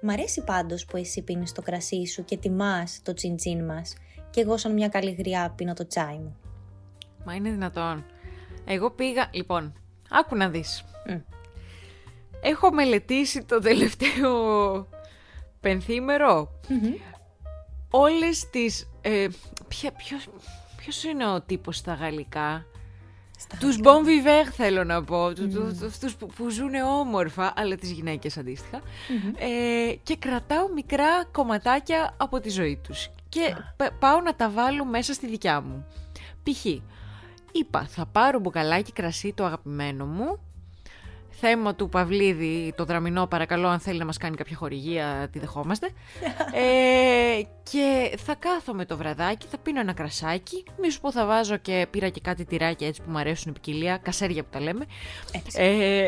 Μ' αρέσει πάντως που εσύ πίνεις το κρασί σου και τιμάς το τσιντσίν μας και εγώ σαν μια καλή γριά πίνω το τσάι μου. Μα είναι δυνατόν. Εγώ πήγα, λοιπόν, άκου να δεις. Μμ. Έχω μελετήσει το τελευταίο πενθήμερο όλες τις... Ε, ποια, ποιος, ποιος είναι ο τύπος στα γαλλικά; Στα Τους bon vivant θέλω να πω, του- του- του- αυτούς που, που ζουν όμορφα, αλλά τις γυναίκες αντίστοιχα. Ε, και κρατάω μικρά κομματάκια από τη ζωή τους. Και πα- πάω να τα βάλω μέσα στη δικιά μου. Π.χ. είπα, θα πάρω μπουκαλάκι κρασί το αγαπημένο μου, θέμα του Παυλίδη, το δραμινό, παρακαλώ, αν θέλει να μας κάνει κάποια χορηγία, τη δεχόμαστε. ε, και θα κάθομαι το βραδάκι, θα πίνω ένα κρασάκι. Μη σου πω θα βάζω και πήρα και κάτι τυράκια έτσι που μου αρέσουν η ποικιλία, κασέρια που τα λέμε. Έτσι. Ε,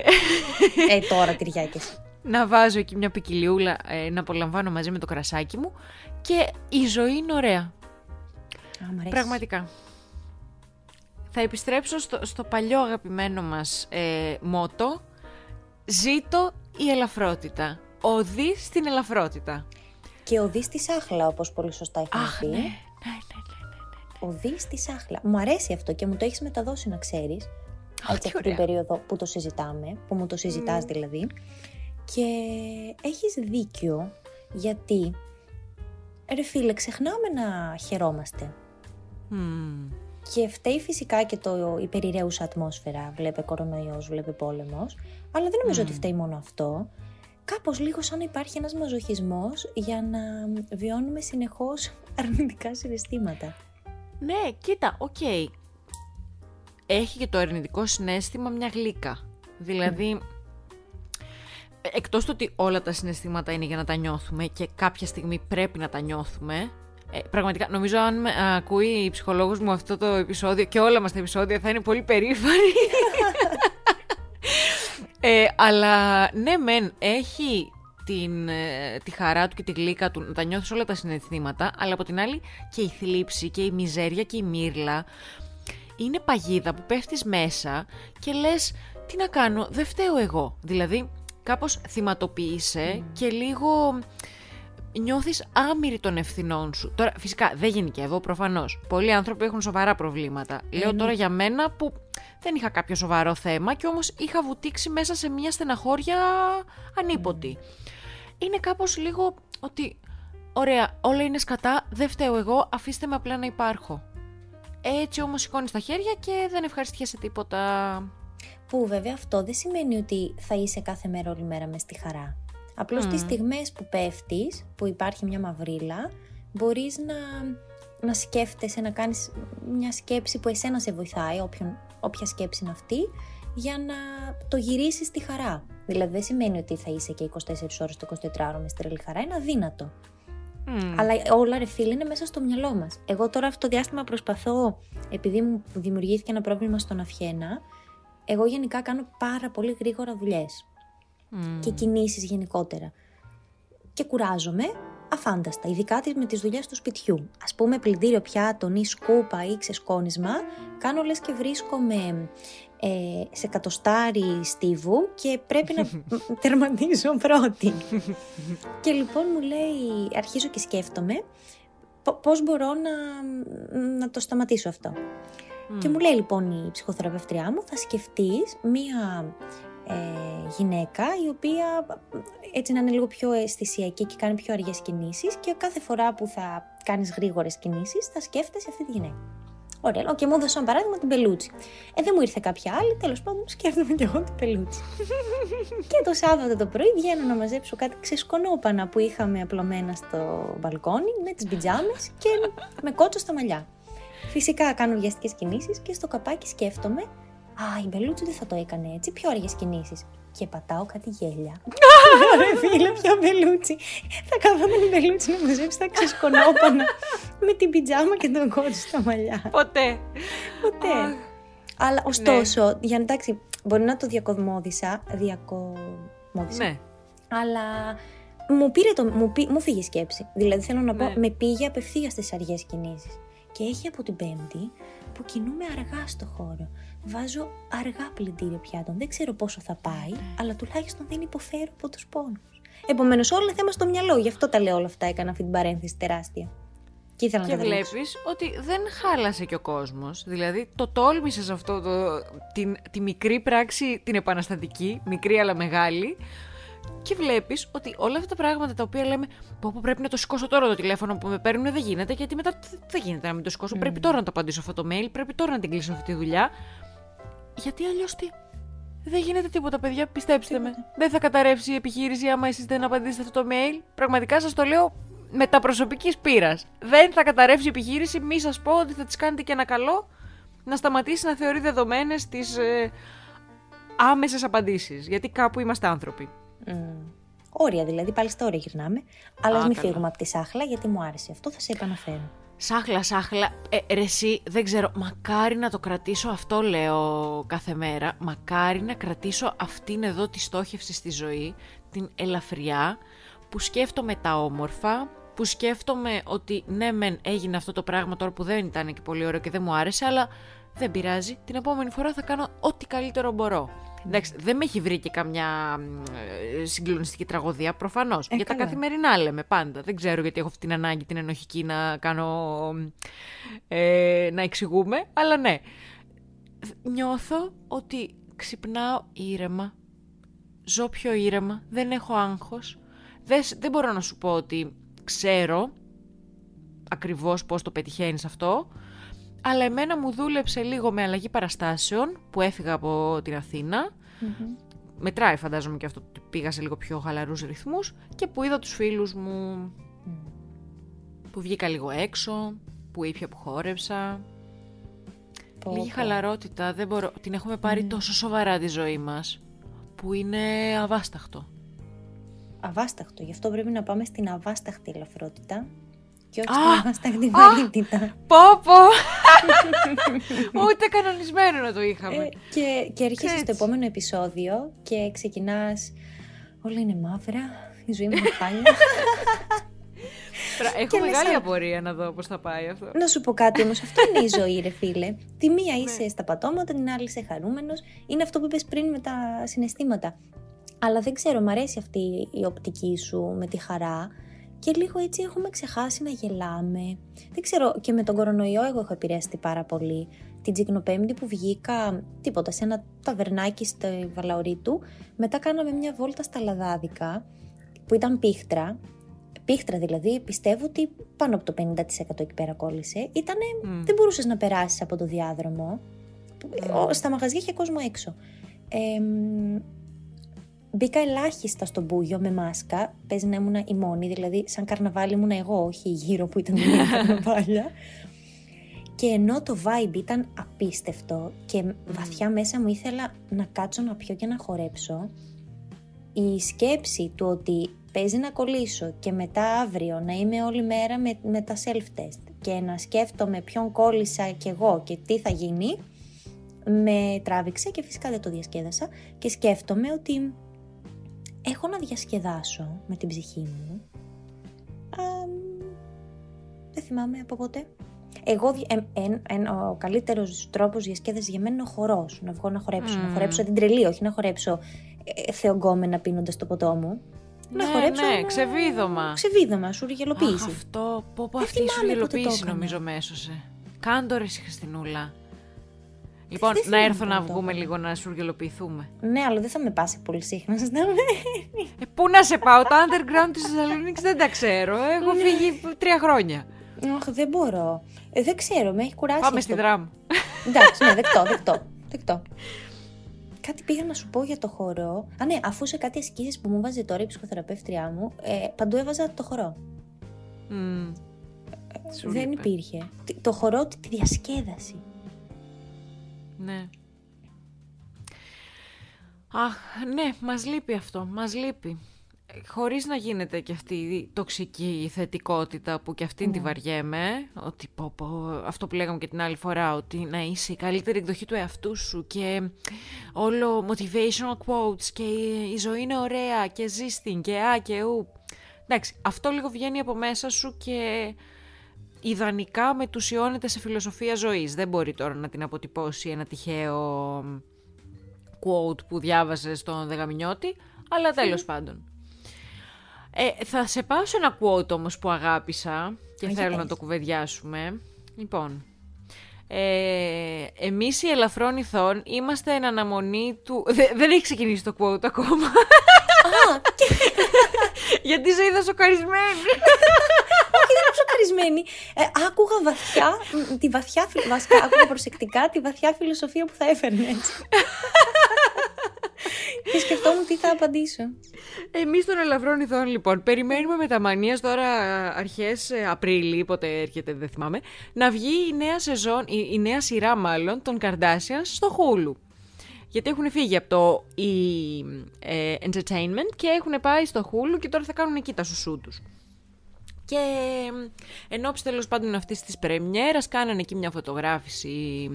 Ε, τώρα τυριάκες. να βάζω εκεί μια ποικιλιούλα, ε, να απολαμβάνω μαζί με το κρασάκι μου και η ζωή είναι ωραία. Α, μ' αρέσει. Πραγματικά. Θα επιστρέψω στο, στο παλιό αγαπημένο μας ε, μότο «Ζήτω η ελαφρότητα». Οδή στην ελαφρότητα. Και οδεί στη σάχλα, όπως πολύ σωστά έχουμε Αχ, πει. ναι, ναι, ναι, ναι. Οδεί στη σάχλα. Μου αρέσει αυτό και μου το έχεις μεταδώσει να ξέρεις. Αχ, Έτσι τι αυτή την ωραία. περίοδο που το συζητάμε, που μου το συζητάς δηλαδή. Και έχεις δίκιο γιατί, ρε φίλε, ξεχνάμε να χαιρόμαστε. Μμμ. Και φταίει φυσικά και το η περιραίουσα ατμόσφαιρα. Βλέπε κορονοϊός, βλέπε πόλεμος. Αλλά δεν νομίζω ότι φταίει μόνο αυτό. Κάπως λίγο σαν να υπάρχει ένας μαζοχισμός για να βιώνουμε συνεχώς αρνητικά συναισθήματα. Ναι, κοίτα, οκ. Έχει και το αρνητικό συναίσθημα μια γλύκα. Δηλαδή, ε, εκτός του ότι όλα τα συναισθήματα είναι για να τα νιώθουμε και κάποια στιγμή πρέπει να τα νιώθουμε, ε, πραγματικά, νομίζω αν με, α, ακούει η ψυχολόγος μου αυτό το επεισόδιο και όλα μας τα επεισόδια θα είναι πολύ περήφανη. ε, αλλά ναι μεν έχει την, ε, τη χαρά του και τη γλύκα του να τα νιώθεις όλα τα συναισθήματα αλλά από την άλλη και η θλίψη και η μιζέρια και η μύρλα είναι παγίδα που πέφτεις μέσα και λες τι να κάνω, δεν φταίω εγώ. Δηλαδή κάπως θυματοποιείσαι και λίγο νιώθεις άμυρη των ευθυνών σου. Τώρα φυσικά δεν γενικεύω προφανώς. Πολλοί άνθρωποι έχουν σοβαρά προβλήματα. Λέω τώρα για μένα που δεν είχα κάποιο σοβαρό θέμα και όμως είχα βουτήξει μέσα σε μια στεναχώρια ανίποτη. Είναι κάπως λίγο ότι ωραία όλα είναι σκατά, δεν φταίω εγώ, αφήστε με απλά να υπάρχω. Έτσι όμως σηκώνεις τα χέρια και δεν ευχαριστιέσαι τίποτα. Που βέβαια αυτό δεν σημαίνει ότι θα είσαι κάθε μέρα όλη μέρα μες στη χαρά. Απλώς τις στιγμές που πέφτεις, που υπάρχει μια μαυρίλα, μπορείς να, να σκέφτεσαι, να κάνεις μια σκέψη που εσένα σε βοηθάει, όποιον, όποια σκέψη είναι αυτή, για να το γυρίσεις στη χαρά. Δηλαδή δεν σημαίνει ότι θα είσαι και 24 ώρες το 24ωρο μες στρελή χαρά, είναι αδύνατο. Μμμ. Αλλά όλα ρε φίλε είναι μέσα στο μυαλό μας. Εγώ τώρα αυτό το διάστημα προσπαθώ, επειδή μου δημιουργήθηκε ένα πρόβλημα στον αυχένα, εγώ γενικά κάνω πάρα πολύ γρήγορα δουλειές Μμμ. και κινήσεις γενικότερα. Και κουράζομαι αφάνταστα, ειδικά τις- με τις δουλειές του σπιτιού. Ας πούμε πλυντήριο πιάτων ή σκούπα ή ξεσκόνισμα, κάνω λες και βρίσκομαι ε, σε κατοστάρι στίβου και πρέπει να τερματίζω πρώτη. και λοιπόν μου λέει, αρχίζω και σκέφτομαι πο- πώς μπορώ να, να το σταματήσω αυτό. Και μου λέει λοιπόν η ψυχοθεραπευτριά μου, θα σκεφτείς μία ε, γυναίκα η οποία έτσι να είναι λίγο πιο αισθησιακή και κάνει πιο αργές κινήσεις και κάθε φορά που θα κάνεις γρήγορες κινήσεις θα σκέφτεσαι αυτή τη γυναίκα. Ωραία, λέω, και μου έδωσε ένα παράδειγμα την Πελούτσι. Ε, δεν μου ήρθε κάποια άλλη, τέλος πάντων σκέφτομαι κι εγώ την Πελούτσι. και το Σάββατο το πρωί βγαίνω να μαζέψω κάτι ξεσκονόπανα που είχαμε απλωμένα στο μπαλκόνι με τις πιτζάμες και με κότσο στα μαλλιά. Φυσικά κάνω βιαστικές κινήσεις και στο καπάκι σκέφτομαι Α, η Μπελούτσι δεν θα το έκανε έτσι, πιο αργές κινήσεις. Και πατάω κάτι γέλια. Ρε φίλε, ποια Μπελούτσι. Θα καθόταν η Μπελούτσι να μαζέψει τα ξεσκονόπανα με την πιτζάμα και τον κότσο στα μαλλιά. Ποτέ. Ποτέ. Αχ. Αλλά ωστόσο, για να εντάξει, μπορεί να το διακομώδησα, διακομώδησα, Ναι. αλλά μου, πήρε το, μου, πή- μου φύγε η σκέψη. Δηλαδή θέλω να πω, Ναι. με πήγε απευθείας στις αργές κινήσεις. Και έχει από την Πέμπτη που κινούμε αργά στο χώρο. Βάζω αργά πλυντήριο πιάτων. Δεν ξέρω πόσο θα πάει, αλλά τουλάχιστον δεν υποφέρω από τους πόνους. Επομένως, όλα θέμα στο μυαλό. Γι' αυτό τα λέω όλα αυτά. Έκανα αυτή την παρένθεση τεράστια. Και ήθελα Και να καταλήξω. βλέπεις ότι δεν χάλασε και ο κόσμος. Δηλαδή, το τόλμησες αυτό, το, την, τη μικρή πράξη, την επαναστατική, μικρή αλλά μεγάλη. Και βλέπεις ότι όλα αυτά τα πράγματα τα οποία λέμε, πω, πω πρέπει να το σηκώσω τώρα το τηλέφωνο που με παίρνουν, δεν γίνεται, γιατί μετά th- δεν γίνεται να μην το σηκώσω. Πρέπει τώρα να το απαντήσω αυτό το mail, πρέπει τώρα να την κλείσω αυτή τη δουλειά. Γιατί αλλιώς τι; Δεν γίνεται τίποτα, παιδιά, πιστέψτε με. Δεν θα καταρρεύσει η επιχείρηση άμα εσείς δεν απαντήσετε αυτό το mail. Πραγματικά σας το λέω με τα προσωπικής πείρας. Δεν θα καταρρεύσει η επιχείρηση, μη σας πω ότι θα της κάνετε και ένα καλό να σταματήσει να θεωρεί δεδομένες τις ε, άμεσες απαντήσεις. Γιατί κάπου είμαστε άνθρωποι. Μμ. Όρια δηλαδή, πάλι στα όρια γυρνάμε. Αλλά Α, ας μην καλά. φύγουμε από τη σάχλα, γιατί μου άρεσε αυτό, θα σε επαναφέρω. Σάχλα, σάχλα. Ε, ρε εσύ, δεν ξέρω. Μακάρι να το κρατήσω αυτό, λέω κάθε μέρα. Μακάρι να κρατήσω αυτήν εδώ τη στόχευση στη ζωή, την ελαφριά, που σκέφτομαι τα όμορφα, που σκέφτομαι ότι ναι, μεν έγινε αυτό το πράγμα τώρα που δεν ήταν και πολύ ωραίο και δεν μου άρεσε, αλλά δεν πειράζει. Την επόμενη φορά θα κάνω ό,τι καλύτερο μπορώ. Εντάξει, δεν με έχει βρει και καμιά μ, ε, συγκλονιστική τραγωδία, προφανώς. Ε, Για τα καλά. καθημερινά λέμε πάντα. Δεν ξέρω γιατί έχω αυτή την ανάγκη την ενοχική να κάνω. Ε, να εξηγούμε, αλλά ναι. Νιώθω ότι ξυπνάω ήρεμα. Ζω πιο ήρεμα. Δεν έχω άγχος. Δεν, σ- δεν μπορώ να σου πω ότι ξέρω ακριβώς πώς το πετυχαίνεις αυτό. Αλλά εμένα μου δούλεψε λίγο με αλλαγή παραστάσεων που έφυγα από την αθηνα Μετράει φαντάζομαι και αυτό ότι πήγα σε λίγο πιο χαλαρούς ρυθμούς και που είδα τους φίλους μου, που βγήκα λίγο έξω, που ήπια που χόρεψα. Πω, Λίγη πω. χαλαρότητα, δεν μπορώ. Την έχουμε πάρει τόσο σοβαρά τη ζωή μας, που είναι αβάσταχτο. Αβάσταχτο. Γι' αυτό πρέπει να πάμε στην αβάσταχτη ελαφρότητα και όχι Α! στην αβάσταχτη Α! βαρύτητα. Πω πω! Ούτε κανονισμένο να το είχαμε. Ε, και, και έρχεσαι στο Έτσι. επόμενο επεισόδιο και ξεκινάς όλα είναι μαύρα, η ζωή μου είναι χάλια. Πρα- Έχω και λες, μεγάλη «Α, απορία να δω πώς θα πάει αυτό. Να σου πω κάτι όμως, αυτό είναι η ζωή, ρε φίλε. Τη μία Ναι. είσαι στα πατώματα, την άλλη είσαι χαρούμενος. Είναι αυτό που είπες πριν με τα συναισθήματα. Αλλά δεν ξέρω, μου αρέσει αυτή η οπτική σου με τη χαρά. Και λίγο έτσι έχουμε ξεχάσει να γελάμε. Δεν ξέρω, και με τον κορονοϊό εγώ έχω επηρεαστεί πάρα πολύ. Την Τζικνοπέμπτη που βγήκα, τίποτα, σε ένα ταβερνάκι στη Βαλαωρίτου. Μετά κάναμε μια βόλτα στα Λαδάδικα, που ήταν πίχτρα. Πίχτρα δηλαδή, πιστεύω ότι πάνω από το 50% εκεί πέρα κόλλησε. Ήτανε, Μμ. δεν μπορούσες να περάσεις από το διάδρομο. Ο- Στα μαγαζιά είχε κόσμο έξω. Ε, μ, μπήκα ελάχιστα στον Μπούγιο με μάσκα. Παίζει να ήμουν η μόνη, δηλαδή σαν καρναβάλι ήμουν εγώ, όχι γύρω που ήταν μια καρναβάλια. Και ενώ το vibe ήταν απίστευτο και βαθιά μέσα μου ήθελα να κάτσω να πιω και να χορέψω, η σκέψη του ότι παίζει να κολλήσω και μετά αύριο να είμαι όλη μέρα με, με τα self-test και να σκέφτομαι ποιον κόλλησα κι εγώ και τι θα γίνει, με τράβηξε και φυσικά δεν το διασκέδασα και σκέφτομαι ότι έχω να διασκεδάσω με την ψυχή μου. Αμ, δεν θυμάμαι από πότε. Εγώ, δι- εμ- εν- εν- ο καλύτερος τρόπος διασκέδασης για μένα είναι ο χορός. Να βγω να χορέψω, να Μμμ. χορέψω την τρελή, όχι να χορέψω ε, θεογκόμενα πίνοντας το ποτό μου. Ναι, να χορέψω ναι, ένα- ξεβίδωμα. Ξεβίδωμα, Αχ, σουργελοποίηση. αυτό, πω, πω Δεν αυτή η θυμάμαι πότε το σουργελοποίηση έκανα. νομίζω με έσωσε. Κάντο ρε εσύ Χριστινούλα. Λοιπόν, δεν να θυμάμαι έρθω να πότε το βγούμε έκανα. λίγο να σουργελοποιηθούμε. Ναι, αλλά δεν θα με πάσει πολύ συχνά στα Ε, πού να σε πάω, τα underground της Θεσσαλονίκης δεν τα ξέρω. Έχω Ναι. φύγει τρία χρόνια. Αχ, δεν μπορώ. Ε, δεν ξέρω, με έχει κουράσει. Πάμε αυτό. στη δράμα. Εντάξει, ναι, δεκτό, δεκτό. δεκτό. Κάτι πήγα να σου πω για το χορό. Α, ναι, αφού σε κάτι ασκήσεις που μου βάζει τώρα η ψυχοθεραπεύτριά μου, ε, παντού έβαζα το χορό. Μμμ. Σου Δεν λείπε. υπήρχε. Τι- Το χορό, τη τη διασκέδαση. Ναι. Αχ, ναι, μας λείπει αυτό, μας λείπει. Ε, Χωρίς να γίνεται και αυτή η τοξική θετικότητα που και αυτήν τη βαριέμαι, ότι πω, πω, αυτό που λέγαμε και την άλλη φορά, ότι να είσαι η καλύτερη εκδοχή του εαυτού σου και όλο motivational quotes και η, η ζωή είναι ωραία και ζεις την και α και ου. Εντάξει, αυτό λίγο βγαίνει από μέσα σου και ιδανικά μετουσιώνεται σε φιλοσοφία ζωής. Δεν μπορεί τώρα να την αποτυπώσει ένα τυχαίο quote που διάβασε στον Δεγαμινιώτη, αλλά τέλος πάντων. Ε, θα σε πάω σε ένα quote όμως που αγάπησα και Α, για θέλω να πες. το κουβεντιάσουμε. Λοιπόν, ε, εμείς οι ελαφρών ηθών είμαστε εν αναμονή του... Δε- δεν έχει ξεκινήσει το quote ακόμα. Α, και Γιατί σε είδα σοκαρισμένη. όχι, δεν είμαι σοκαρισμένη. Ε, άκουγα βαθιά, μ, τη βαθιά, φιλ- βασικά άκουγα προσεκτικά τη βαθιά φιλοσοφία που θα έφερνε έτσι. και σκεφτόμουν τι θα απαντήσω. Εμείς των ελαφρών ηθών λοιπόν περιμένουμε με τα μανίας τώρα αρχές ε, Απρίλη, πότε έρχεται δεν θυμάμαι, να βγει η νέα σεζόν, η, η νέα σειρά μάλλον των Kardashians στο Hulu. Γιατί έχουν φύγει από το e, ε, entertainment και έχουν πάει στο Hulu και τώρα θα κάνουν εκεί τα σουσού τους. Και εν ώψη τέλος πάντων αυτής της πρεμιέρας, κάνανε εκεί μια φωτογράφηση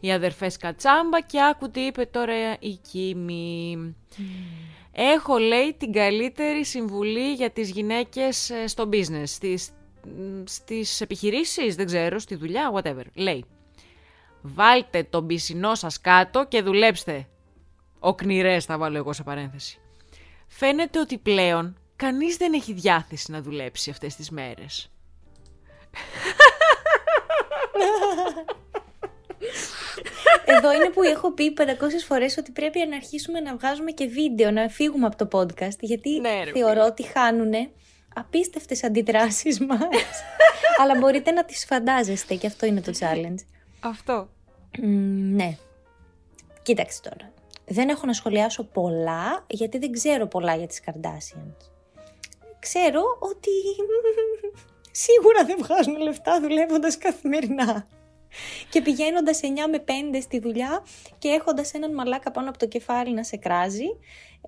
οι αδερφές Κατσάμπα και άκου τι είπε τώρα η Κίμη. Έχω, λέει, την καλύτερη συμβουλή για τις γυναίκες ε, στο business, στις, μ, στις επιχειρήσεις, δεν ξέρω, στη δουλειά, whatever. Λέει, βάλτε τον πισινό σας κάτω και δουλέψτε. Οκνηρές θα βάλω εγώ σε παρένθεση. Φαίνεται ότι πλέον κανείς δεν έχει διάθεση να δουλέψει αυτές τις μέρες. Εδώ είναι που έχω πει 500 φορές ότι πρέπει να αρχίσουμε να βγάζουμε και βίντεο, να φύγουμε από το podcast, γιατί Ναι, ρε, θεωρώ ότι χάνουν απίστευτες αντιδράσεις μας. Αλλά μπορείτε να τις φαντάζεστε και αυτό είναι το challenge. Αυτό. Μ, ναι. Κοίταξε τώρα. Δεν έχω να σχολιάσω πολλά, γιατί δεν ξέρω πολλά για τις Kardashians. Ξέρω ότι σίγουρα δεν βγάζουν λεφτά δουλεύοντας καθημερινά. Και πηγαίνοντας 9 με 5 στη δουλειά και έχοντας έναν μαλάκα πάνω από το κεφάλι να σε κράζει.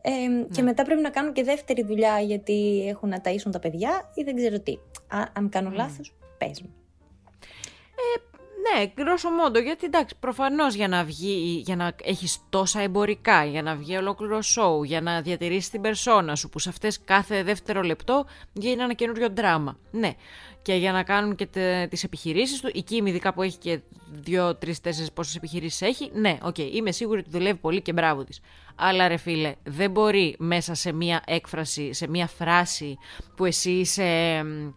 Ε, Και μετά πρέπει να κάνουν και δεύτερη δουλειά γιατί έχουν να ταΐσουν τα παιδιά ή δεν ξέρω τι. Α, αν κάνω λάθος, πες μου. Ναι, γκρόσο μόντο, γιατί εντάξει, προφανώς για να βγει, για να έχεις τόσα εμπορικά, για να βγει ολόκληρο σόου, για να διατηρήσεις την περσόνα σου, που σε αυτές κάθε δεύτερο λεπτό γίνει ένα καινούριο δράμα. Ναι. Και για να κάνουν και τις επιχειρήσεις του, η Κιμ, ειδικά που έχει και δύο, τρεις, τέσσερις πόσες επιχειρήσεις έχει, ναι, οκ, είμαι σίγουρη ότι δουλεύει πολύ και μπράβο της. Αλλά ρε φίλε, δεν μπορεί μέσα σε μία έκφραση, σε μία φράση που εσύ είσαι μ,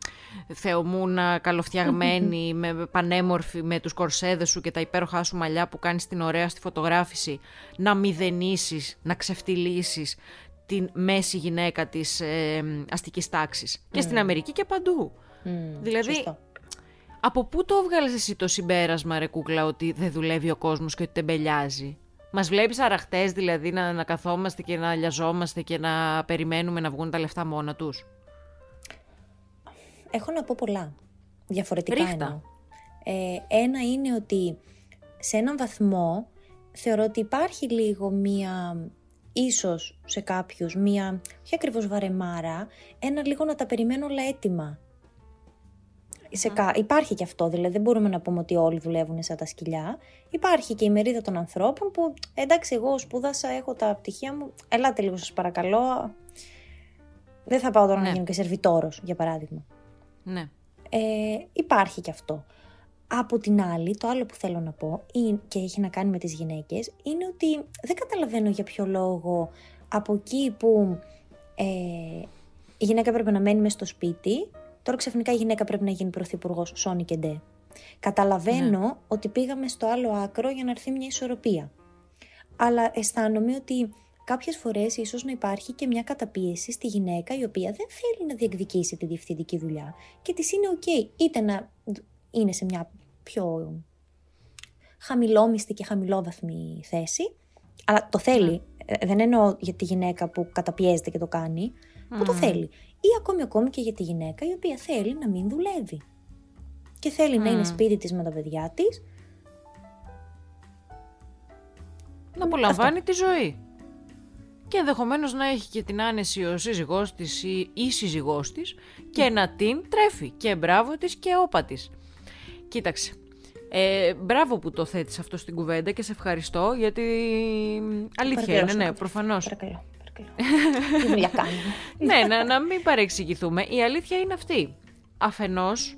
θεομούνα, καλοφτιαγμένη, με πανέμορφη, με τους κορσέδες σου και τα υπέροχά σου μαλλιά που κάνεις την ωραία στη φωτογράφηση, να μηδενίσεις, να ξεφτυλίσεις την μέση γυναίκα της ε, αστικής τάξης. Και στην Αμερική και παντού. Μ, Δηλαδή, σωστό. Από πού το έβγαλες εσύ το συμπέρασμα, ρε κούκλα, ότι δεν δουλεύει ο κόσμος και ότι τεμπελιάζει; Μας βλέπεις αραχτές δηλαδή να, να καθόμαστε και να λιαζόμαστε και να περιμένουμε να βγουν τα λεφτά μόνα τους; Έχω να πω πολλά. Διαφορετικά Ρίχτα. εννοώ. Ε, ένα είναι ότι σε έναν βαθμό θεωρώ ότι υπάρχει λίγο μία, ίσως σε κάποιους, μία, όχι ακριβώς βαρεμάρα, ένα λίγο να τα περιμένω όλα έτοιμα. Σε κα... Υπάρχει και αυτό, δηλαδή δεν μπορούμε να πούμε ότι όλοι δουλεύουν σαν τα σκυλιά. Υπάρχει και η μερίδα των ανθρώπων που, εντάξει, εγώ σπούδασα, έχω τα πτυχία μου, ελάτε λίγο σας παρακαλώ. Δεν θα πάω τώρα να Ναι. γίνω και σερβιτόρος, για παράδειγμα. Ναι. Ε, υπάρχει και αυτό. Από την άλλη, το άλλο που θέλω να πω είναι- και έχει να κάνει με τις γυναίκες είναι ότι δεν καταλαβαίνω για ποιο λόγο από εκεί που ε, η γυναίκα πρέπει να μένει μέσα στο σπίτι, τώρα ξαφνικά η γυναίκα πρέπει να γίνει πρωθυπουργός Σόνι και Ντε. Καταλαβαίνω ότι πήγαμε στο άλλο άκρο για να έρθει μια ισορροπία. Αλλά αισθάνομαι ότι κάποιες φορές ίσως να υπάρχει και μια καταπίεση στη γυναίκα η οποία δεν θέλει να διεκδικήσει τη διευθυντική δουλειά και της είναι ok είτε να είναι σε μια πιο χαμηλόμιστη και χαμηλόβαθμη θέση, αλλά το θέλει. Ε, Δεν εννοώ για τη γυναίκα που καταπιέζεται και το κάνει, που το θέλει. Ή ακόμη ακόμη και για τη γυναίκα η οποία θέλει να μην δουλεύει. Και θέλει να είναι σπίτι της με τα παιδιά της. Να απολαμβάνει τη ζωή. Και ενδεχομένως να έχει και την άνεση ο σύζυγός της ή η σύζυγός της και να την τρέφει. Και μπράβο της και όπα της. Κοίταξε. Ε, μπράβο που το θέτεις αυτό στην κουβέντα και σε ευχαριστώ γιατί αλήθεια Παρακαλώ, είναι, ναι, Σοκράτη. προφανώς. Παρακαλώ, παρακαλώ. Τι δουλειά κάνουμε. ναι, να, να μην παρεξηγηθούμε. Η αλήθεια είναι αυτή. Αφενός,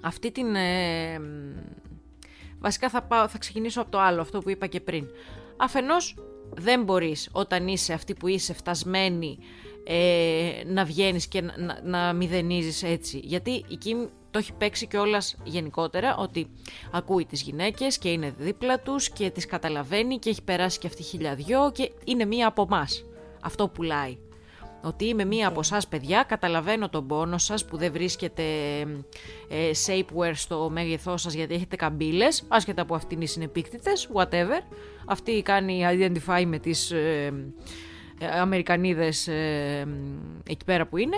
αυτή την... ε, μ, βασικά θα, πάω, θα ξεκινήσω από το άλλο, αυτό που είπα και πριν. Αφενός, δεν μπορείς όταν είσαι αυτή που είσαι φτασμένη ε, να βγαίνεις και να, να, να μηδενίζεις έτσι. Γιατί η Kim το έχει παίξει κιόλας γενικότερα ότι ακούει τις γυναίκες και είναι δίπλα τους και τις καταλαβαίνει και έχει περάσει και αυτή χιλιαδιό και είναι μία από εμάς. Αυτό πουλάει. Ότι είμαι μία από εσά, παιδιά, καταλαβαίνω τον πόνο σας που δεν βρίσκεται ε, shapewear στο μέγεθό σας γιατί έχετε καμπύλες, άσχετα από αυτήν οι συνεπίκτητες, whatever. Αυτή κάνει identify με τις ε, ε, Αμερικανίδες ε, εκεί πέρα που είναι.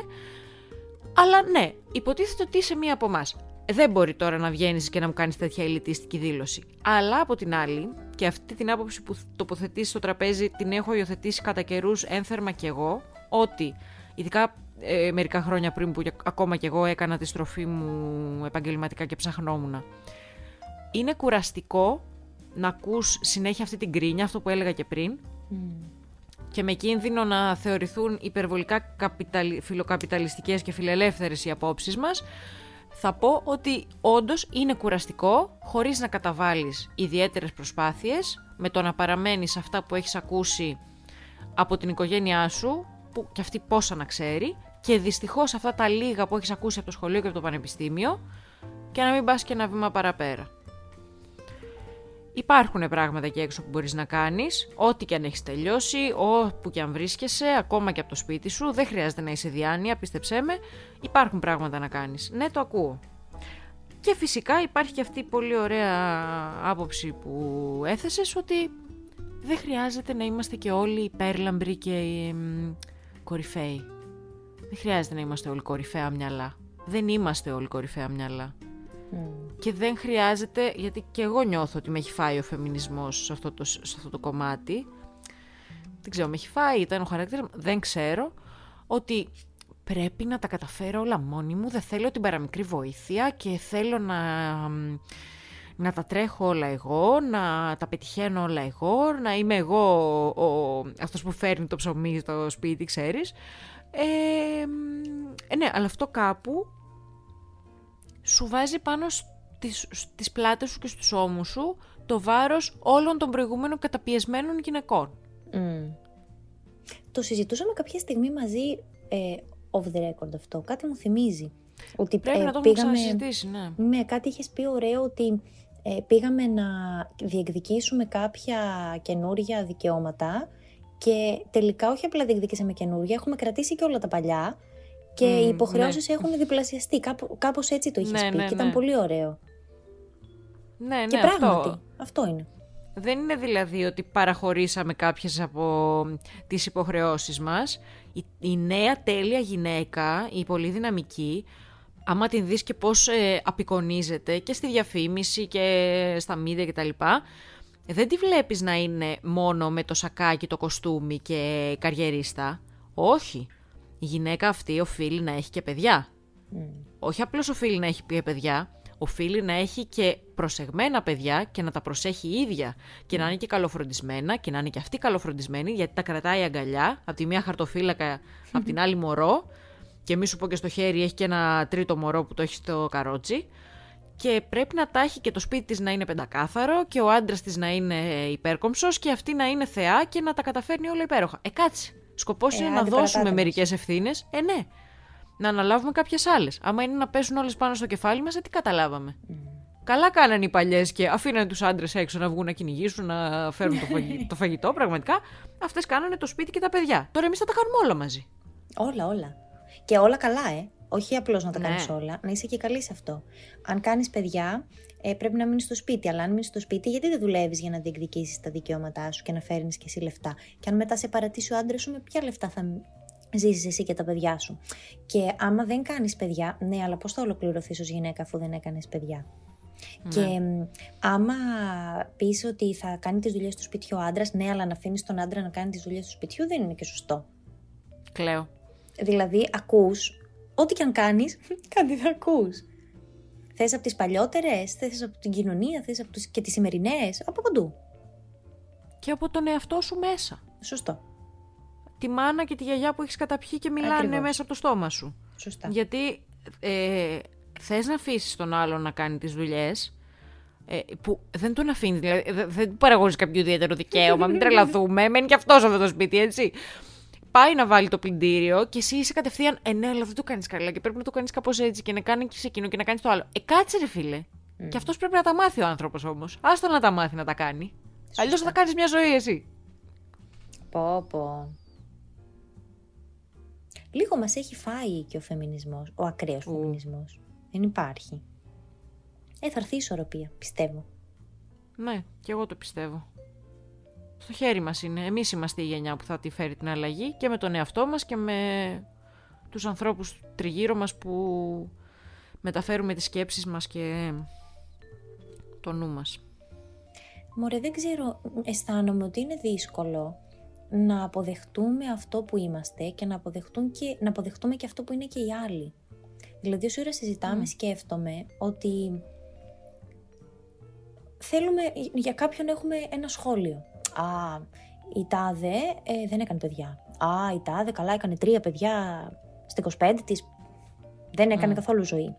Αλλά ναι, υποτίθεται ότι είσαι μία από εμάς. Δεν μπορεί τώρα να βγαίνεις και να μου κάνεις τέτοια ελιτίστικη δήλωση. Αλλά από την άλλη, και αυτή την άποψη που τοποθετείς στο τραπέζι την έχω υιοθετήσει κατά καιρούς ένθερμα κι εγώ, ότι ειδικά ε, μερικά χρόνια πριν που ακόμα κι εγώ έκανα τη στροφή μου επαγγελματικά και ψαχνόμουν. Είναι κουραστικό να ακούς συνέχεια αυτή την κρίνια, αυτό που έλεγα και πριν, και με κίνδυνο να θεωρηθούν υπερβολικά καπιταλ... φιλοκαπιταλιστικές και φιλελεύθερες οι απόψεις μας, θα πω ότι όντως είναι κουραστικό, χωρίς να καταβάλεις ιδιαίτερες προσπάθειες, με το να παραμένεις αυτά που έχεις ακούσει από την οικογένειά σου, που και αυτή πόσα να ξέρει, και δυστυχώς αυτά τα λίγα που έχεις ακούσει από το σχολείο και από το πανεπιστήμιο, και να μην πας και ένα βήμα παραπέρα. Υπάρχουν πράγματα εκεί έξω που μπορείς να κάνεις, ό,τι και αν έχεις τελειώσει, όπου και αν βρίσκεσαι, ακόμα και από το σπίτι σου, δεν χρειάζεται να είσαι διάνοια, πίστεψέ με, υπάρχουν πράγματα να κάνεις. Ναι, το ακούω. Και φυσικά υπάρχει και αυτή η πολύ ωραία άποψη που έθεσες, ότι δεν χρειάζεται να είμαστε και όλοι υπέρλαμπροι και κορυφαίοι. Δεν χρειάζεται να είμαστε όλοι κορυφαία μυαλά. Δεν είμαστε όλοι κορυφαία μυαλά. Και δεν χρειάζεται, γιατί και εγώ νιώθω ότι με έχει φάει ο φεμινισμός σε αυτό το, σε αυτό το κομμάτι. Δεν ξέρω, με έχει φάει, ήταν ο χαρακτήρας δεν ξέρω. Ότι πρέπει να τα καταφέρω όλα μόνη μου, δεν θέλω την παραμικρή βοήθεια και θέλω να, να τα τρέχω όλα εγώ, να τα πετυχαίνω όλα εγώ, να είμαι εγώ ο, αυτός που φέρνει το ψωμί στο σπίτι, ξέρεις. Ε, ε, ναι, αλλά αυτό κάπου σου βάζει πάνω στις, στις πλάτες σου και στους ώμους σου το βάρος όλων των προηγούμενων καταπιεσμένων γυναικών. Το συζητούσαμε κάποια στιγμή μαζί ε, off the record αυτό. Κάτι μου θυμίζει. Ότι, Πρέπει ε, να το πήγαμε, συζητήσει, ναι. Ναι, κάτι είχες πει ωραίο ότι ε, πήγαμε να διεκδικήσουμε κάποια καινούργια δικαιώματα και τελικά όχι απλά διεκδικήσαμε καινούργια, έχουμε κρατήσει και όλα τα παλιά και οι υποχρεώσεις ναι. έχουν διπλασιαστεί. Κάπω, κάπως έτσι το είχες ναι, πει ναι, και ήταν ναι. πολύ ωραίο. Ναι, ναι, και πράγματι, αυτό. είναι. Δεν είναι δηλαδή ότι παραχωρήσαμε κάποιες από τις υποχρεώσεις μας. Η, νέα τέλεια γυναίκα, η πολύ δυναμική, άμα την δεις και πώς ε, απεικονίζεται και στη διαφήμιση και στα μίδια κτλ. Δεν τη βλέπεις να είναι μόνο με το σακάκι, το κοστούμι και καριερίστα. Όχι η γυναίκα αυτή οφείλει να έχει και παιδιά. Mm. Όχι απλώς οφείλει να έχει και παιδιά, οφείλει να έχει και προσεγμένα παιδιά και να τα προσέχει η ίδια. Και να είναι και καλοφροντισμένα και να είναι και αυτή καλοφροντισμένη, γιατί τα κρατάει αγκαλιά, από τη μία χαρτοφύλακα, από την άλλη μωρό. Και μη σου πω και στο χέρι έχει και ένα τρίτο μωρό που το έχει στο καρότσι. Και πρέπει να τα έχει και το σπίτι της να είναι πεντακάθαρο και ο άντρας της να είναι υπέρκομψος και αυτή να είναι θεά και να τα καταφέρνει όλα υπέροχα. Ε, κάτσε. Σκοπός ε, είναι να δώσουμε μερικές ευθύνες. Ε, ναι. Να αναλάβουμε κάποιες άλλες. Άμα είναι να πέσουν όλες πάνω στο κεφάλι μας, ε, τι καταλάβαμε. Mm. Καλά κάνανε οι παλιές και αφήνανε τους άντρες έξω να βγουν να κυνηγήσουν, να φέρουν το, φαγητό, το φαγητό. Πραγματικά αυτές κάνανε το σπίτι και τα παιδιά. Τώρα εμείς θα τα κάνουμε όλα μαζί. Όλα, όλα. Και όλα καλά, ε. Όχι απλώς να τα ναι. κάνεις όλα, να είσαι και καλή σε αυτό. Αν κάνεις παιδιά, ε, πρέπει να μείνεις στο σπίτι. Αλλά αν μείνεις στο σπίτι, γιατί δεν δουλεύεις για να διεκδικήσεις τα δικαιώματά σου και να φέρνεις και εσύ λεφτά; Και αν μετά σε παρατήσει ο άντρας σου, με ποια λεφτά θα ζήσεις εσύ και τα παιδιά σου; Και άμα δεν κάνεις παιδιά, ναι, αλλά πώς θα ολοκληρωθείς ως γυναίκα αφού δεν έκανες παιδιά; Ναι. Και άμα πεις ότι θα κάνει τις δουλειές του σπιτιού ο άντρας, ναι, αλλά να αφήνεις τον άντρα να κάνει τις δουλειές του σπιτιού, δεν είναι και σωστό. Κλαίω. Δηλαδή, ακούς, ό,τι και αν κάνεις, κάτι θα ακούς. Θες από τις παλιότερες, θες από την κοινωνία, θες από τους... και τις σημερινές, από παντού. Και από τον εαυτό σου μέσα. Σωστό. Τη μάνα και τη γιαγιά που έχεις καταπιεί και μιλάνε μέσα από το στόμα σου. Σωστά. Γιατί ε, θες να αφήσεις τον άλλον να κάνει τις δουλειές. Ε, που δεν τον αφήνεις, δηλαδή δεν του παραγωγείς κάποιο ιδιαίτερο δικαίωμα, μην τρελαθούμε. Μένει και αυτός σε αυτό το σπίτι, έτσι. Πάει να βάλει το πλυντήριο και εσύ είσαι κατευθείαν, ε, ναι, αλλά δεν το κάνεις καλά και πρέπει να το κάνεις κάπως έτσι και να κάνει και σε εκείνο και να κάνεις το άλλο. Ε, κάτσε ρε φίλε. Και αυτός πρέπει να τα μάθει ο άνθρωπος όμως. Άστο να τα μάθει να τα κάνει. Αλλιώς θα κάνεις μια ζωή εσύ. Πω, πω. Λίγο μας έχει φάει και ο φεμινισμός, ο ακραίος Ου. φεμινισμός. Δεν υπάρχει. Ε, θα έρθει η ισορροπία, πιστεύω. Ναι, και εγώ το πιστεύω. Στο χέρι μας είναι. Εμείς είμαστε η γενιά που θα τη φέρει την αλλαγή και με τον εαυτό μας και με τους ανθρώπους τριγύρω μας που μεταφέρουμε τις σκέψεις μας και το νου μας. Μωρέ, δεν ξέρω, αισθάνομαι ότι είναι δύσκολο να αποδεχτούμε αυτό που είμαστε και να, αποδεχτούν και, να αποδεχτούμε και αυτό που είναι και οι άλλοι. Δηλαδή, όσο ώρα συζητάμε, σκέφτομαι ότι θέλουμε, για κάποιον έχουμε ένα σχόλιο. Α, η τάδε ε, δεν έκανε παιδιά. Α, η τάδε καλά έκανε τρία παιδιά στα 25 της. Δεν έκανε Μμ. καθόλου ζωή.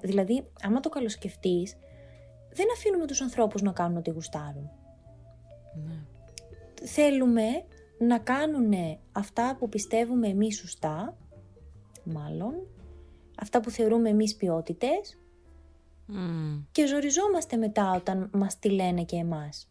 Δηλαδή, άμα το καλοσκεφτείς, δεν αφήνουμε τους ανθρώπους να κάνουν ό,τι γουστάρουν. Ναι. Θέλουμε να κάνουν αυτά που πιστεύουμε εμείς σωστά, μάλλον, αυτά που θεωρούμε εμείς ποιότητες Μμμ. και ζοριζόμαστε μετά όταν μας τη λένε και εμάς.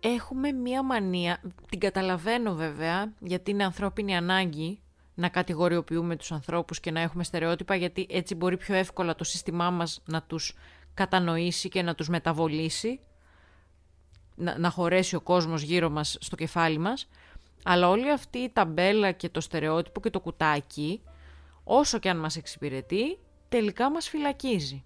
Έχουμε μία μανία, την καταλαβαίνω βέβαια, γιατί είναι ανθρώπινη ανάγκη να κατηγοριοποιούμε τους ανθρώπους και να έχουμε στερεότυπα, γιατί έτσι μπορεί πιο εύκολα το σύστημά μας να τους κατανοήσει και να τους μεταβολήσει, να, να χωρέσει ο κόσμος γύρω μας στο κεφάλι μας. Αλλά όλη αυτή η ταμπέλα και το στερεότυπο και το κουτάκι, όσο και αν μας εξυπηρετεί, τελικά μας φυλακίζει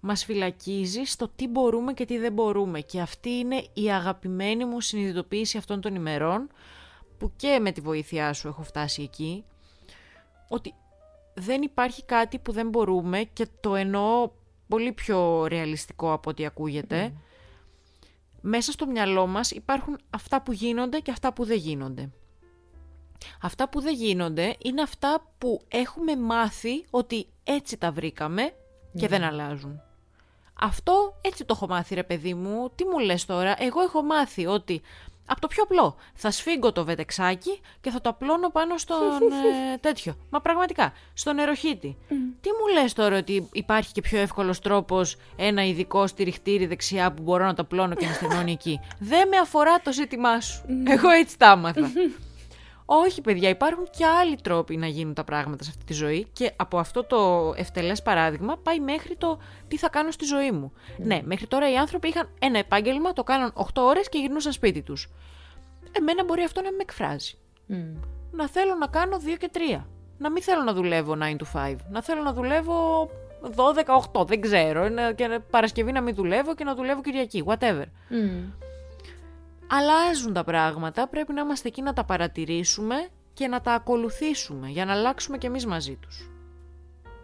μας φυλακίζει στο τι μπορούμε και τι δεν μπορούμε. Και αυτή είναι η αγαπημένη μου συνειδητοποίηση αυτών των ημερών, που και με τη βοήθειά σου έχω φτάσει εκεί, ότι δεν υπάρχει κάτι που δεν μπορούμε και το εννοώ πολύ πιο ρεαλιστικό από ό,τι ακούγεται. Μέσα στο μυαλό μας υπάρχουν αυτά που γίνονται και αυτά που δεν γίνονται. Αυτά που δεν γίνονται είναι αυτά που έχουμε μάθει ότι έτσι τα βρήκαμε και δεν αλλάζουν. Αυτό έτσι το έχω μάθει ρε παιδί μου. Τι μου λες τώρα; Εγώ έχω μάθει ότι από το πιο απλό θα σφίγγω το βετεξάκι και θα το απλώνω πάνω στον ε, τέτοιο. Μα πραγματικά, στον νεροχύτη. Τι μου λες τώρα ότι υπάρχει και πιο εύκολος τρόπος ένα ειδικό στηριχτήρι δεξιά που μπορώ να το απλώνω και να στενώνει εκεί; Δεν με αφορά το ζήτημά σου. Εγώ έτσι τα άμαθα. Όχι, παιδιά, υπάρχουν και άλλοι τρόποι να γίνουν τα πράγματα σε αυτή τη ζωή και από αυτό το ευτελές παράδειγμα πάει μέχρι το τι θα κάνω στη ζωή μου. Ναι, μέχρι τώρα οι άνθρωποι είχαν ένα επάγγελμα, το κάναν 8 ώρες και γυρνούσαν σπίτι τους. Εμένα μπορεί αυτό να με εκφράζει. Μμ. Να θέλω να κάνω 2 και 3. Να μην θέλω να δουλεύω 9 to 5. Να θέλω να δουλεύω 12-8, δεν ξέρω. Να- Και Παρασκευή να μην δουλεύω και να δουλεύω Κυριακή, whatever. Μμ. Αλλάζουν τα πράγματα, πρέπει να είμαστε εκεί να τα παρατηρήσουμε και να τα ακολουθήσουμε για να αλλάξουμε κι εμείς μαζί τους.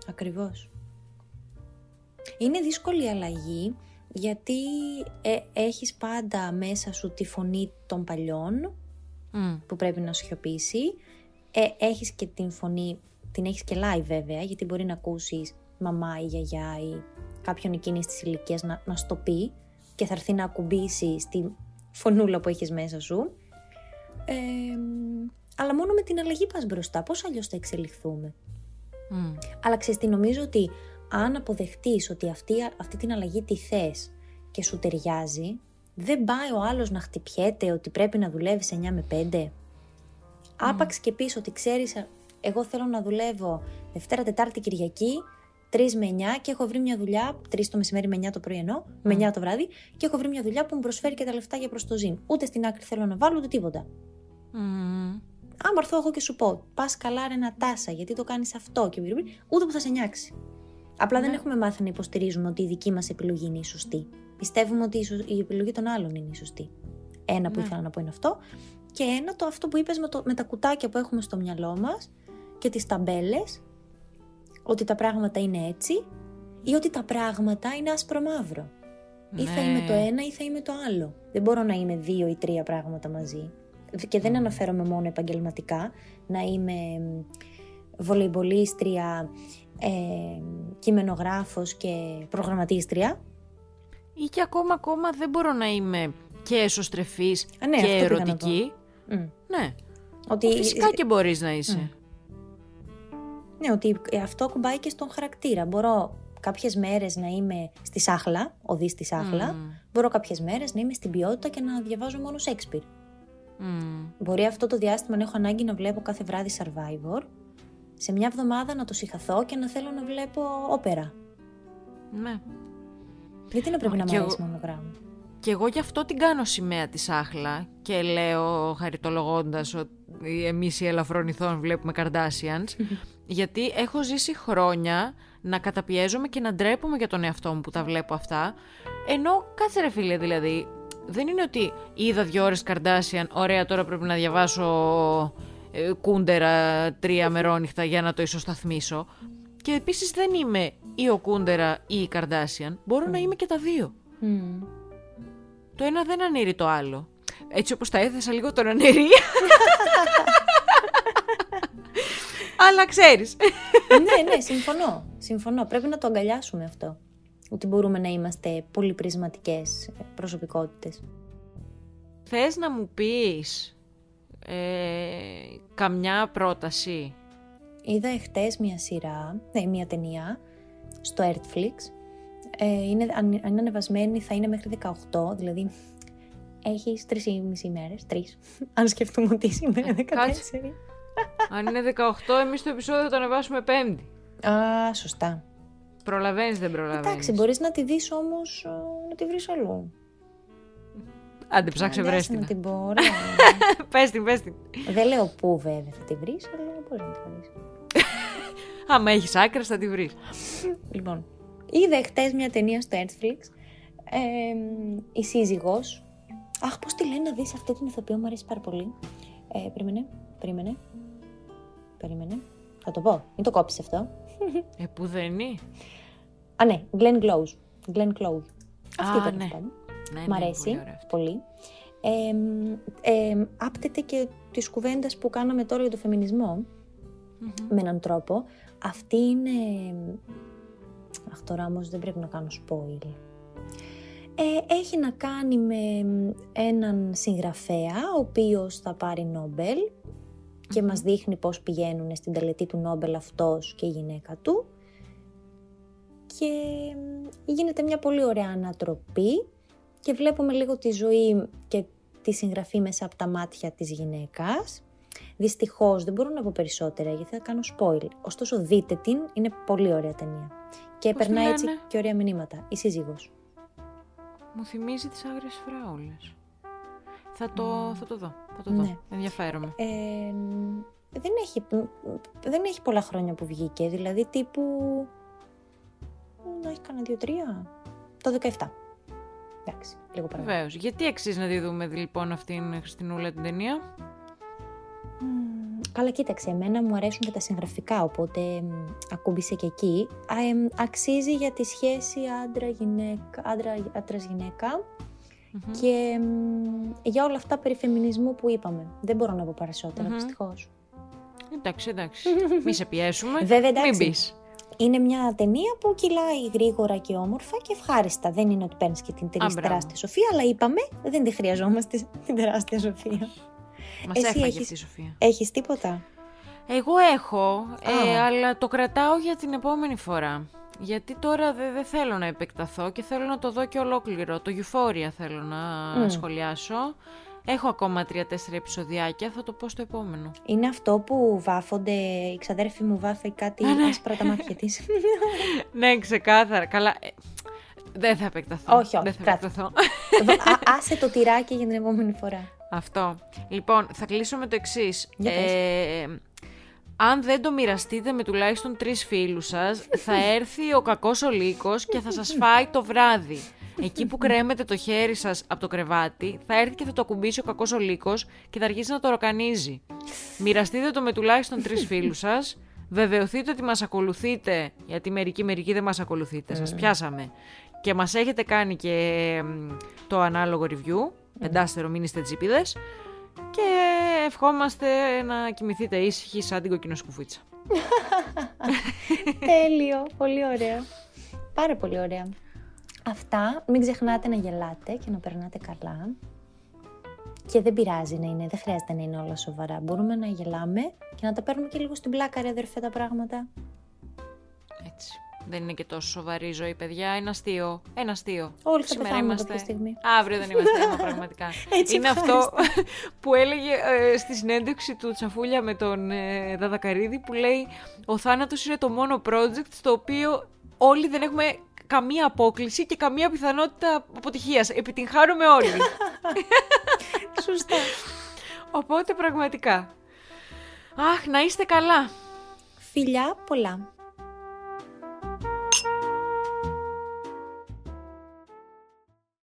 Ακριβώς. Είναι δύσκολη η αλλαγή γιατί ε, έχεις πάντα μέσα σου τη φωνή των παλιών Μμ. που πρέπει να σιωπήσει. Ε, έχεις και την φωνή, την έχεις και live βέβαια, γιατί μπορεί να ακούσεις μαμά ή γιαγιά ή κάποιον εκείνης της ηλικίας να, να στο πει και θα έρθει να ακουμπήσει στη φωνούλα που έχεις μέσα σου. Ε, αλλά μόνο με την αλλαγή πας μπροστά. Πώς αλλιώς θα εξελιχθούμε; Μμ. Αλλά ξέρεις τι, νομίζω ότι αν αποδεχτείς ότι αυτή, αυτή την αλλαγή τη θες και σου ταιριάζει, δεν πάει ο άλλος να χτυπιέται ότι πρέπει να δουλεύεις 9 με 5. Άπαξ και πεις ότι ξέρεις, α, εγώ θέλω να δουλεύω Δευτέρα, Τετάρτη, Κυριακή, 3 με 9 και έχω βρει μια δουλειά, 3 το μεσημέρι με 9 το πρωί εννοώ, με 9 το βράδυ, και έχω βρει μια δουλειά που μου προσφέρει και τα λεφτά για προς το ζήν. Ούτε στην άκρη θέλω να βάλω, ούτε τίποτα. Μμ. Άμα έρθω εγώ και σου πω, πας καλά ρε Νατάσα, γιατί το κάνεις αυτό και μπλε, μπλε, ούτε που θα σε νιάξει. Απλά δεν Ναι. έχουμε μάθει να υποστηρίζουμε ότι η δική μας επιλογή είναι η σωστή. Πιστεύουμε ότι η, σω- η επιλογή των άλλων είναι η σωστή. Ένα που Ναι. ήθελα να πω είναι αυτό. Και ένα το αυτό που είπες με, το, με τα κουτάκια που έχουμε στο μυαλό μας και τις ταμπέλες, ότι τα πράγματα είναι έτσι ή ότι τα πράγματα είναι άσπρο μαύρο. Ή θα Ναι. είμαι το ένα ή θα είμαι το άλλο. Δεν μπορώ να είμαι δύο ή τρία πράγματα μαζί. Και δεν αναφέρομαι μόνο επαγγελματικά, να είμαι μ, βολεϊμπολίστρια, ε, κειμενογράφος και προγραμματίστρια. Ή και ακόμα ακόμα δεν μπορώ να είμαι και εσωστρεφής Α, ναι, και αυτό πήγα να ερωτική. Μμ. Ναι. Ότι, Φυσικά και μπορείς να είσαι. Ναι, ότι αυτό κουμπάει και στον χαρακτήρα. Μπορώ κάποιες μέρες να είμαι στη σάχλα, οδή στη σάχλα. Μμ. Μπορώ κάποιες μέρες να είμαι στην ποιότητα και να διαβάζω μόνο Shakespeare. Μμ. Μπορεί αυτό το διάστημα να έχω ανάγκη να βλέπω κάθε βράδυ Survivor. Σε μια εβδομάδα να το συγχαθώ και να θέλω να βλέπω όπερα. Ναι. Γιατί να πρέπει Α, να και μου αρέσει εγώ- μόνο γράμμα; Και εγώ γι' αυτό την κάνω σημαία τη Σάχλα και λέω χαριτολογώντας ότι εμείς οι ελαφρονηθών βλέπουμε Kardashians γιατί έχω ζήσει χρόνια να καταπιέζομαι και να ντρέπομαι για τον εαυτό μου που τα βλέπω αυτά ενώ κάτσε ρε φίλε δηλαδή δεν είναι ότι είδα δύο ώρες Kardashian ωραία τώρα πρέπει να διαβάσω ε, κούντερα τρία μερόνυχτα για να το ισοσταθμίσω και επίσης δεν είμαι ή ο κούντερα ή η Kardashian μπορώ να είμαι και τα δύο Μμμ. το ένα δεν αναιρεί το άλλο. Έτσι όπως τα έθεσα λίγο τον αναιρεί. Αλλά ξέρεις. ναι, ναι, συμφωνώ. Συμφωνώ. Πρέπει να το αγκαλιάσουμε αυτό. Ότι μπορούμε να είμαστε πολυπρισματικές προσωπικότητες. Θες να μου πεις ε, καμιά πρόταση; Είδα εχθές μια σειρά, ναι, μια ταινία, στο Earthflix. Ε, είναι, αν, αν είναι ανεβασμένη θα είναι μέχρι 18, δηλαδή έχεις τρεις ή μισή μέρες, τρεις, αν σκεφτούμε ότι σήμερα είναι 14. Κάτσε. Αν είναι 18, εμείς το επεισόδιο θα το ανεβάσουμε πέμπτη. Α, σωστά. Προλαβαίνεις, δεν προλαβαίνεις. Εντάξει, μπορείς να τη δεις όμως, ε, να τη βρεις αλλού. Άντε, ψάξε Άντε, βρες άσε να την. την πω, ωραία. πες την, πες την. Δεν λέω πού βέβαια θα τη βρεις, αλλά μπορείς να τη βρεις. Άμα έχεις άκρες θα τη βρεις. Λοιπόν, είδα χτες μια ταινία στο Netflix, ε, η σύζυγος. Αχ, πώς τη λένε να δεις αυτή την ηθοποιό, μου αρέσει πάρα πολύ. Ε, περίμενε, περίμενε, περίμενε. Θα το πω, μην το κόψεις αυτό. Ε, που δεν είναι. Α, ναι, Glenn Close. Glenn Close. Αυτή Α, τέλος ναι. πάντων. Ναι, Μ' ναι, αρέσει πολύ ωραία αυτή. πολύ. Ε, ε, άπτεται και της κουβέντας που κάναμε τώρα για το φεμινισμό με έναν τρόπο. Αυτή είναι. Αχ, τώρα όμως δεν πρέπει να κάνω spoil. Ε, έχει να κάνει με έναν συγγραφέα, ο οποίος θα πάρει Νόμπελ και μας δείχνει πώς πηγαίνουν στην τελετή του Νόμπελ αυτός και η γυναίκα του. Και μ, γίνεται μια πολύ ωραία ανατροπή και βλέπουμε λίγο τη ζωή και τη συγγραφή μέσα από τα μάτια της γυναίκας. Δυστυχώς δεν μπορώ να πω περισσότερα γιατί θα κάνω spoil. Ωστόσο δείτε την, είναι πολύ ωραία ταινία. Και Πώς τη περνάει έτσι λένε; και ωραία μηνύματα. Η σύζυγος. Μου θυμίζει τις άγριες φράουλες. Θα το, θα το δω, θα το δω. Ναι. Ενδιαφέρομαι. Ε, δεν, έχει, δεν έχει πολλά χρόνια που βγήκε, δηλαδή τύπου... Να έχει κανένα δύο-τρία. Το 17. Εντάξει, λίγο παραπάνω. Βεβαίως. Γιατί αξίζει να τη δούμε λοιπόν αυτήν Χριστινούλα την ταινία; Μμμ, Καλά, κοίταξε, εμένα μου αρέσουν και τα συγγραφικά, οπότε μ, ακούμπησε και εκεί. Α, εμ, αξίζει για τη σχέση άντρα-γυναίκα, άντρα-γυναίκα και μ, για όλα αυτά περί φεμινισμού που είπαμε. Δεν μπορώ να πω περισσότερα, Μμμ. δυστυχώς. Εντάξει, εντάξει. Μη σε πιέσουμε. Βέβαια, εντάξει. Μην πεις. Είναι μια ταινία που κυλάει γρήγορα και όμορφα και ευχάριστα. Δεν είναι ότι παίρνεις και την τελείως μπράβο. τεράστια σοφία, αλλά είπαμε δεν τη χρειαζόμαστε την τεράστια σοφία. Μας Εσύ έφαγε έχεις- αυτή η Σοφία. Έχεις τίποτα; Εγώ έχω, ε, Α. αλλά το κρατάω για την επόμενη φορά. Γιατί τώρα δεν δεν θέλω να επεκταθώ και θέλω να το δω και ολόκληρο. Το Euphoria θέλω να Μμ. σχολιάσω. Έχω ακόμα τρία-τέσσερα επεισοδιάκια, θα το πω στο επόμενο. Είναι αυτό που βάφονται, η ξαδέρφη μου βάφει κάτι Α, ναι. άσπρα τα μάτια της. ναι, ξεκάθαρα. Καλά. ε, δεν θα επεκταθώ. Όχι, όχι, Δεν θα κράτα. επεκταθώ. Δω- α- άσε το τυράκι για την επόμενη φορά. Αυτό. Λοιπόν, θα κλείσω με το εξής. Για πες. Αν δεν το μοιραστείτε με τουλάχιστον τρεις φίλους σας, θα έρθει ο κακός ο λύκος και θα σας φάει το βράδυ. Εκεί που κρέμετε το χέρι σας από το κρεβάτι, θα έρθει και θα το ακουμπήσει ο κακός ο λύκος και θα αρχίσει να το ροκανίζει. Μοιραστείτε το με τουλάχιστον τρεις φίλους σας, βεβαιωθείτε ότι μας ακολουθείτε, γιατί μερικοί μερικοί δεν μας ακολουθείτε, σας πιάσαμε. Και μας έχετε κάνει και μ, το ανάλογο review, πεντάστερο μην είστε τσίπιδες, και ευχόμαστε να κοιμηθείτε ήσυχοι σαν την κοκκινοσκουφίτσα. Τέλειο, πολύ ωραία. Πάρα πολύ ωραία. Αυτά, μην ξεχνάτε να γελάτε και να περνάτε καλά. Και δεν πειράζει να είναι, δεν χρειάζεται να είναι όλα σοβαρά. Μπορούμε να γελάμε και να τα παίρνουμε και λίγο στην πλάκα, ρε αδερφέ, τα πράγματα. Έτσι. Δεν είναι και τόσο σοβαρή η ζωή, παιδιά. Ένα αστείο. Ένα αστείο. Όλοι θα Σήμερα πεθάνουμε είμαστε. κάποια στιγμή. Αύριο δεν είμαστε αίμα, πραγματικά. Έτσι, είναι αυτό που έλεγε ε, στη συνέντευξη του Τσαφούλια με τον ε, Δαδακαρίδη που λέει «Ο θάνατος είναι το μόνο project στο οποίο όλοι δεν έχουμε καμία απόκληση και καμία πιθανότητα αποτυχίας. Επιτυγχάνουμε όλοι». Σωστά. Οπότε πραγματικά. Αχ, να είστε καλά. Φιλιά πολλά.